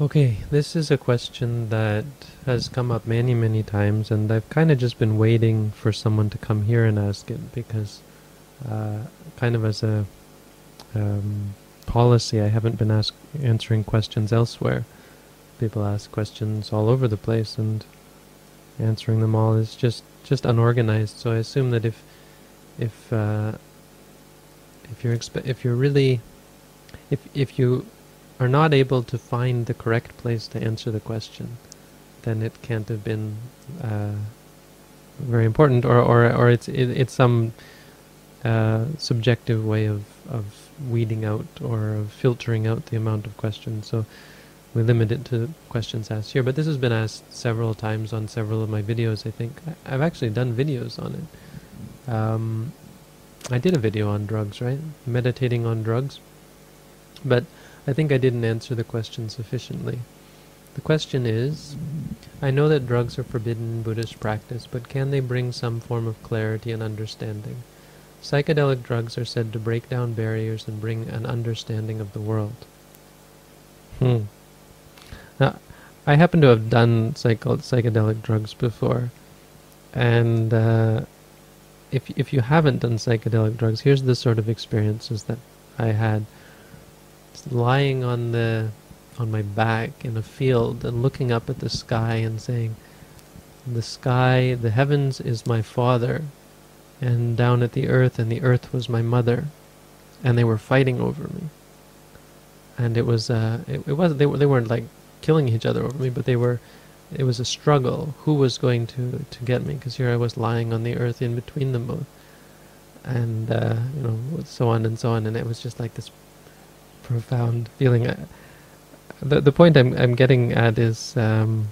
Okay, this is a question that has come up many, many times, and I've kind of just been waiting for someone to come here and ask it because, uh, kind of as a um, policy, I haven't been ask- answering questions elsewhere. People ask questions all over the place, and answering them all is just just unorganized. So I assume that if if uh, if you're if you're really if if you are not able to find the correct place to answer the question, then it can't have been uh, very important, or or or it's it, it's some uh, subjective way of of weeding out or of filtering out the amount of questions. So we limit it to questions asked here. But this has been asked several times on several of my videos. I think I've actually done videos on it. Um, I did a video on drugs, right? Meditating on drugs. But I think I didn't answer the question sufficiently. The question is, I know that drugs are forbidden in Buddhist practice, but can they bring some form of clarity and understanding? Psychedelic drugs are said to break down barriers and bring an understanding of the world. Hmm. Now, I happen to have done psycho- psychedelic drugs before, and uh, if if you haven't done psychedelic drugs, here's the sort of experiences that I had. Lying on the on my back in a field and looking up at the sky and saying, "The sky, the heavens is my father, and down at the earth, and the earth was my mother, and they were fighting over me." And it was uh, it, it was they were they weren't like killing each other over me, but they were. It was a struggle. Who was going to to get me? Because here I was lying on the earth in between them both, and uh, you know, so on and so on. And it was just like this profound feeling. I, the the point I'm I'm getting at is um,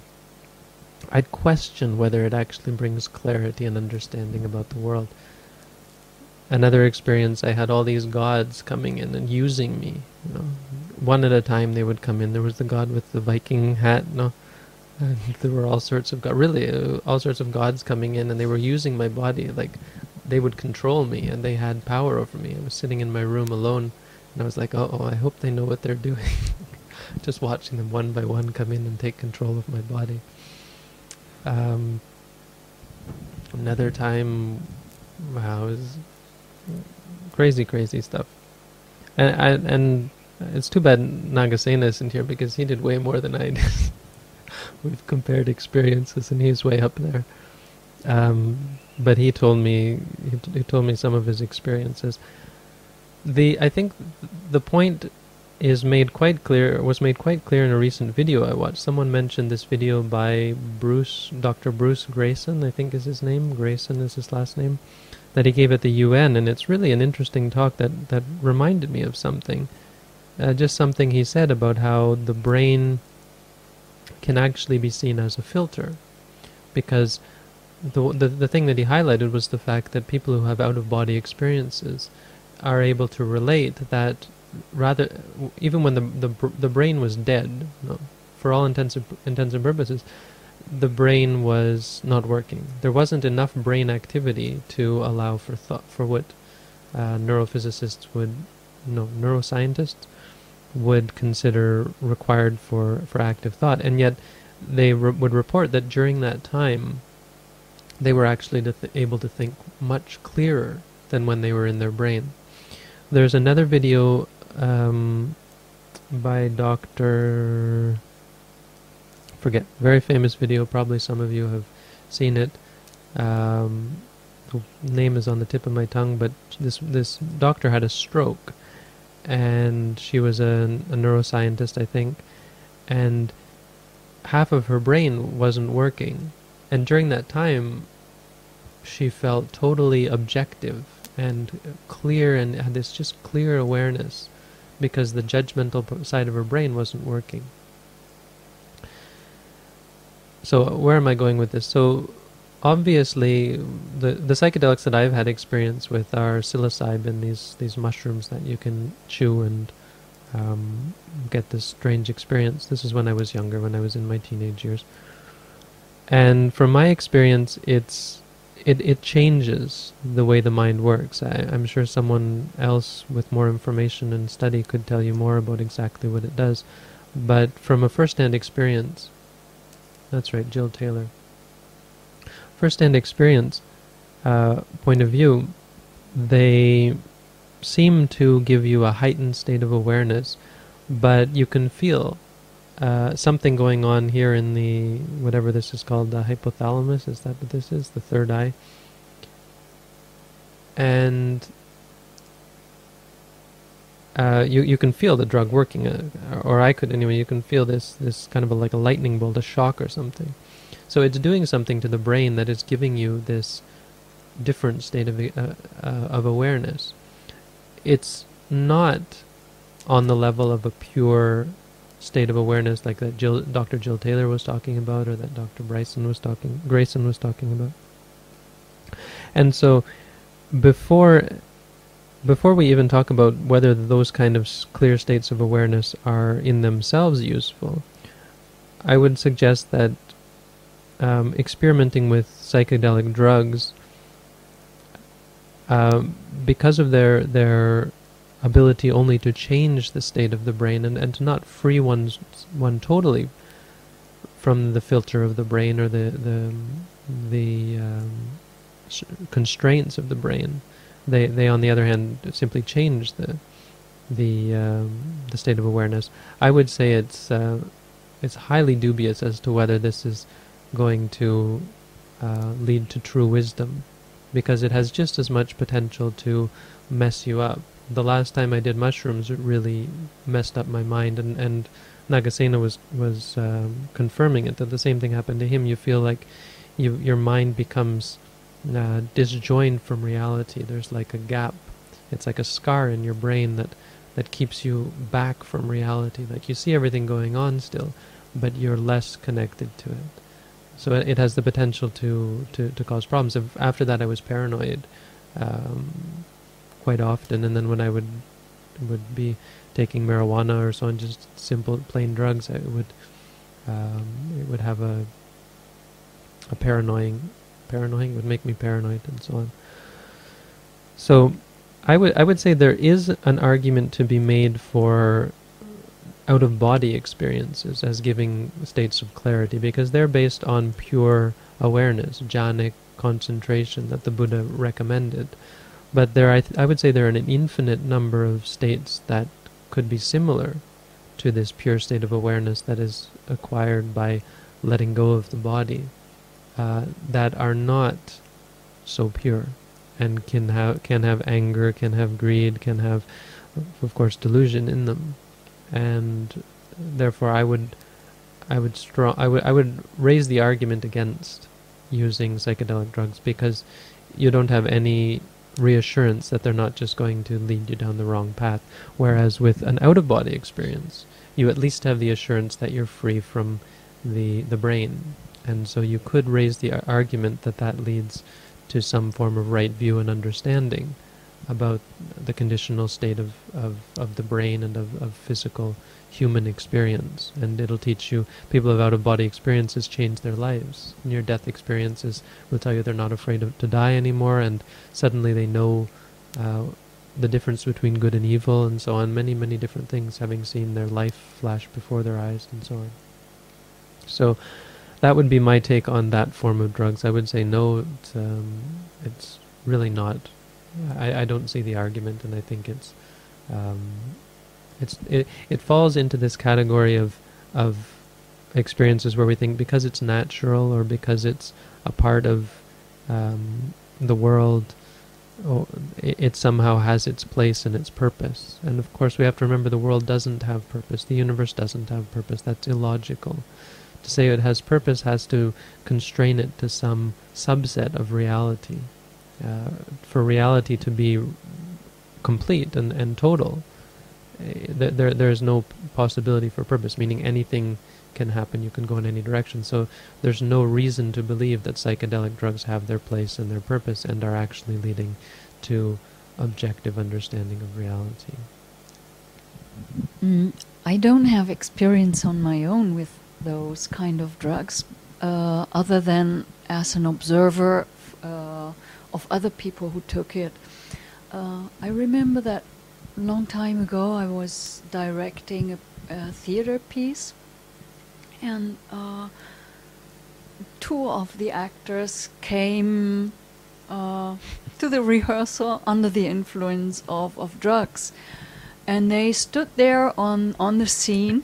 I'd question whether it actually brings clarity and understanding about the world. Another experience, I had all these gods coming in and using me. You know, one at a time they would come in. There was the god with the Viking hat. No, and there were all sorts of god, really uh, all sorts of gods coming in, and they were using my body. Like they would control me, and they had power over me. I was sitting in my room alone, and I was like, oh, I hope they know what they're doing. Just watching them one by one come in and take control of my body. Um, another time, wow, it was crazy, crazy stuff. And I, and it's too bad Nagasena isn't here because he did way more than I did. We've compared experiences, and he's way up there. Um, but he told me he, he told me some of his experiences. The I think the point is made quite clear was made quite clear in a recent video I watched. Someone mentioned this video by Bruce Dr. Bruce Greyson, I think is his name. Greyson is his last name. That he gave at the UN, and it's really an interesting talk that that reminded me of something. Uh, just something he said about how the brain can actually be seen as a filter, because the, the the thing that he highlighted was the fact that people who have out of body experiences are able to relate that rather even when the the the brain was dead, no, for all intents and, intents and purposes, the brain was not working. There wasn't enough brain activity to allow for thought for what uh, neurophysicists would, no, neuroscientists would consider required for for active thought, and yet they re- would report that during that time they were actually able to think much clearer than when they were in their brain. There's another video um, by Dr. Forget, very famous video. Probably some of you have seen it. Um, the name is on the tip of my tongue, but this this doctor had a stroke, and she was a, a neuroscientist, I think, and half of her brain wasn't working, and during that time, she felt totally objective and clear and had this just clear awareness because the judgmental side of her brain wasn't working. So where am I going with this? So obviously the the psychedelics that I've had experience with are psilocybin, these these mushrooms that you can chew and um, get this strange experience. This is when I was younger, when I was in my teenage years. And from my experience, it's it, it changes the way the mind works. I, I'm sure someone else with more information and study could tell you more about exactly what it does. but from a first-hand experience, that's right, Jill Taylor. First-hand experience uh, point of view, they seem to give you a heightened state of awareness, but you can feel uh, something going on here in the whatever this is called, the hypothalamus. Is that what this is? The third eye, and uh, you you can feel the drug working, uh, or I could anyway. You can feel this this kind of a, like a lightning bolt, a shock or something. So it's doing something to the brain that is giving you this different state of uh, uh, of awareness. It's not on the level of a pure state of awareness like that Jill, Dr. Jill Taylor was talking about, or that Dr. Bryson was talking, Greyson was talking about. And so, before before we even talk about whether those kind of clear states of awareness are in themselves useful, I would suggest that um, experimenting with psychedelic drugs, um, because of their their ability only to change the state of the brain and, and to not free one's one totally from the filter of the brain or the the the um, constraints of the brain they, they on the other hand, simply change the the um, the state of awareness. I would say it's uh, it's highly dubious as to whether this is going to uh, lead to true wisdom, because it has just as much potential to mess you up. The last time I did mushrooms, it really messed up my mind, and and Nagasena was was um, confirming it that the same thing happened to him. You feel like you your mind becomes uh, disjoined from reality. There's like a gap. It's like a scar in your brain that that keeps you back from reality. Like you see everything going on still, but you're less connected to it. So it, has the potential to, to, to cause problems. After that, I was paranoid um, quite often, and then when I would would be taking marijuana or so on, just simple plain drugs, I would um, it would have a a paranoid paranoid would make me paranoid and so on. So I would I would say there is an argument to be made for out of body experiences as giving states of clarity because they're based on pure awareness, jhanic concentration that the Buddha recommended. But there, I, th- I would say there are an infinite number of states that could be similar to this pure state of awareness that is acquired by letting go of the body. Uh, that are not so pure and can have can have anger, can have greed, can have, of course, delusion in them, and therefore I would, I would strong, I would I would raise the argument against using psychedelic drugs because you don't have any reassurance that they're not just going to lead you down the wrong path. Whereas with an out of body experience, you at least have the assurance that you're free from the the brain and so you could raise the argument that that leads to some form of right view and understanding about the conditional state of, of, of the brain and of, of physical human experience. And it'll teach you, people of out of body experiences change their lives. Near death experiences will tell you they're not afraid of, to die anymore, and suddenly they know uh, the difference between good and evil, and so on. Many, many different things, having seen their life flash before their eyes, and so on. So, that would be my take on that form of drugs. I would say no, it's, um, it's really not. I, I don't see the argument, and I think it's um, it's it it falls into this category of of experiences where we think because it's natural or because it's a part of um, the world, it, it somehow has its place and its purpose. And of course, we have to remember the world doesn't have purpose. The universe doesn't have purpose. That's illogical to say it has purpose has to constrain it to some subset of reality. Uh, for reality to be complete and, and total, there there is no possibility for purpose, meaning anything can happen, you can go in any direction. So there's no reason to believe that psychedelic drugs have their place and their purpose and are actually leading to objective understanding of reality. Mm, I don't have experience on my own with those kind of drugs, uh, other than as an observer uh, of other people who took it. Uh, I remember that long time ago I was directing a, a theater piece, and uh, two of the actors came uh, to the rehearsal under the influence of, of drugs. And they stood there on, on the scene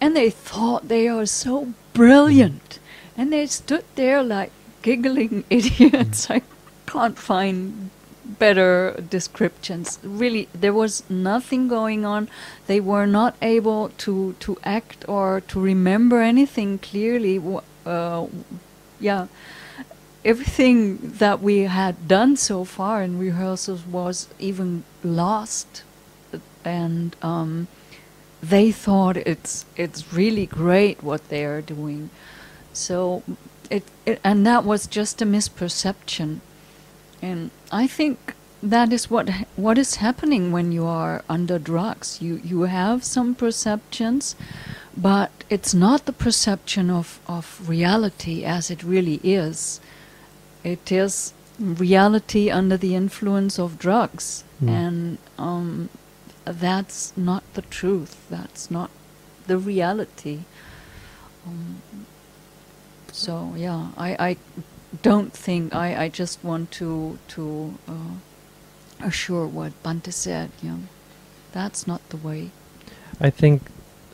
and they thought they are so brilliant. And they stood there like giggling idiots. I can't find better descriptions. Really, there was nothing going on. They were not able to, to act or to remember anything clearly. Uh, yeah, everything that we had done so far in rehearsals was even lost, and um, they thought it's it's really great what they are doing. So it, it and that was just a misperception, and I think that is what what is happening when you are under drugs. You you have some perceptions, but it's not the perception of, of reality as it really is. It is reality under the influence of drugs, mm. and um, that's not the truth. That's not the reality. Um, so yeah, I, I don't think I, I just want to to uh, assure what Bhante said. Yeah, that's not the way. I think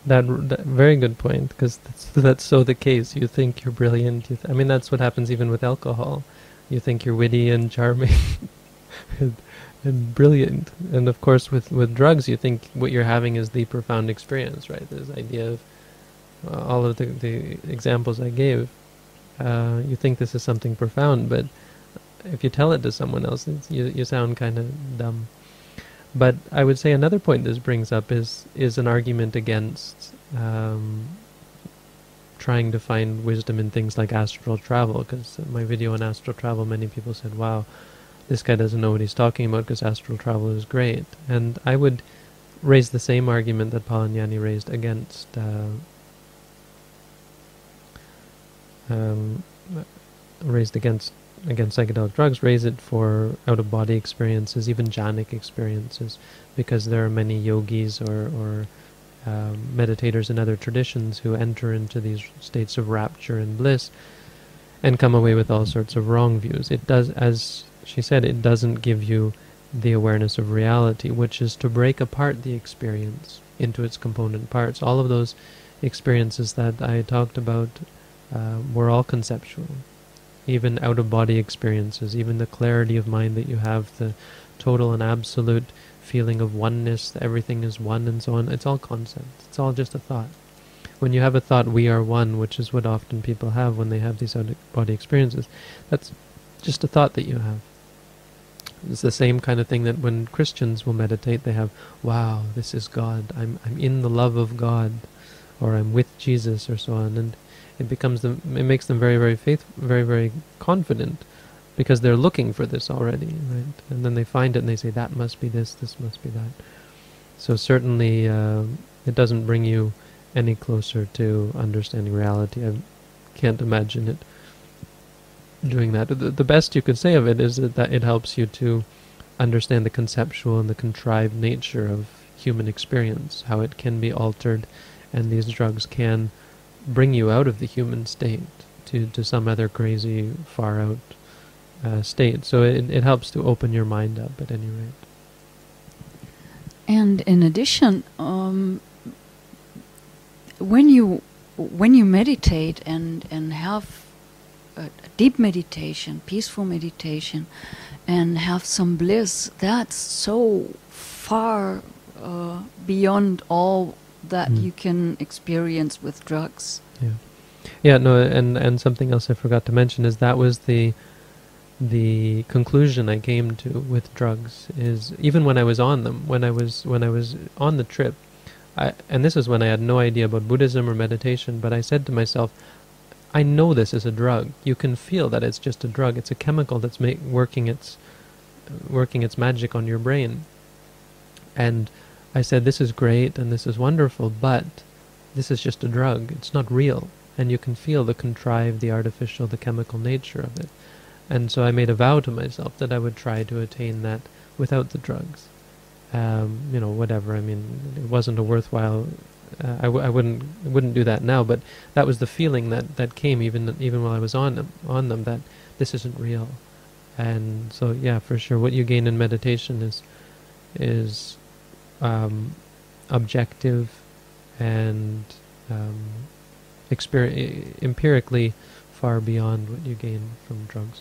that, that very good point because that's, that's so the case. You think you're brilliant. You th- I mean, that's what happens even with alcohol. You think you're witty and charming and, and brilliant, and of course, with with drugs, you think what you're having is the profound experience, right? This idea of uh, all of the the examples I gave. Uh, you think this is something profound, but if you tell it to someone else, you you sound kind of dumb. But I would say another point this brings up is is an argument against um, trying to find wisdom in things like astral travel. Because my video on astral travel, many people said, "Wow, this guy doesn't know what he's talking about because astral travel is great." And I would raise the same argument that Palanyani raised against uh, um, raised against again psychedelic drugs raise it for out of body experiences, even jhanic experiences, because there are many yogis or, or um, meditators in other traditions who enter into these states of rapture and bliss and come away with all sorts of wrong views. It does, as she said, it doesn't give you the awareness of reality, which is to break apart the experience into its component parts. All of those experiences that I talked about uh, were all conceptual even out of body experiences, even the clarity of mind that you have, the total and absolute feeling of oneness, that everything is one and so on, it's all concept. It's all just a thought. When you have a thought, we are one, which is what often people have when they have these out of body experiences, that's just a thought that you have. It's the same kind of thing that when Christians will meditate, they have, wow, this is God. I'm, I'm in the love of God, or I'm with Jesus, or so on. And it becomes them it makes them very very faith very very confident because they're looking for this already right? And then they find it and they say that must be this this must be that. So certainly uh, it doesn't bring you any closer to understanding reality. I can't imagine it doing that. The, the best you could say of it is that, that it helps you to understand the conceptual and the contrived nature of human experience how it can be altered and these drugs can bring you out of the human state to, to some other crazy, far out uh, state. So it, it helps to open your mind up at any rate. And in addition, um, when you when you meditate and and have a, deep meditation, peaceful meditation, and have some bliss, that's so far uh, beyond all that mm. you can experience with drugs. Yeah, yeah. No, and and something else I forgot to mention is that was the the conclusion I came to with drugs is even when I was on them, when I was when I was on the trip, I, and this is when I had no idea about Buddhism or meditation, but I said to myself, I know this is a drug. You can feel that it's just a drug. It's a chemical that's make, working its working its magic on your brain, and I said, this is great and this is wonderful, but this is just a drug. It's not real. And you can feel the contrived, the artificial, the chemical nature of it. And so I made a vow to myself that I would try to attain that without the drugs. Um, you know, whatever. I mean, it wasn't a worthwhile. Uh, I w- I wouldn't wouldn't do that now. But that was the feeling that, that came even even while I was on them on them that this isn't real. And so yeah, for sure, what you gain in meditation is is um, objective and um, empirically far beyond what you gain from drugs.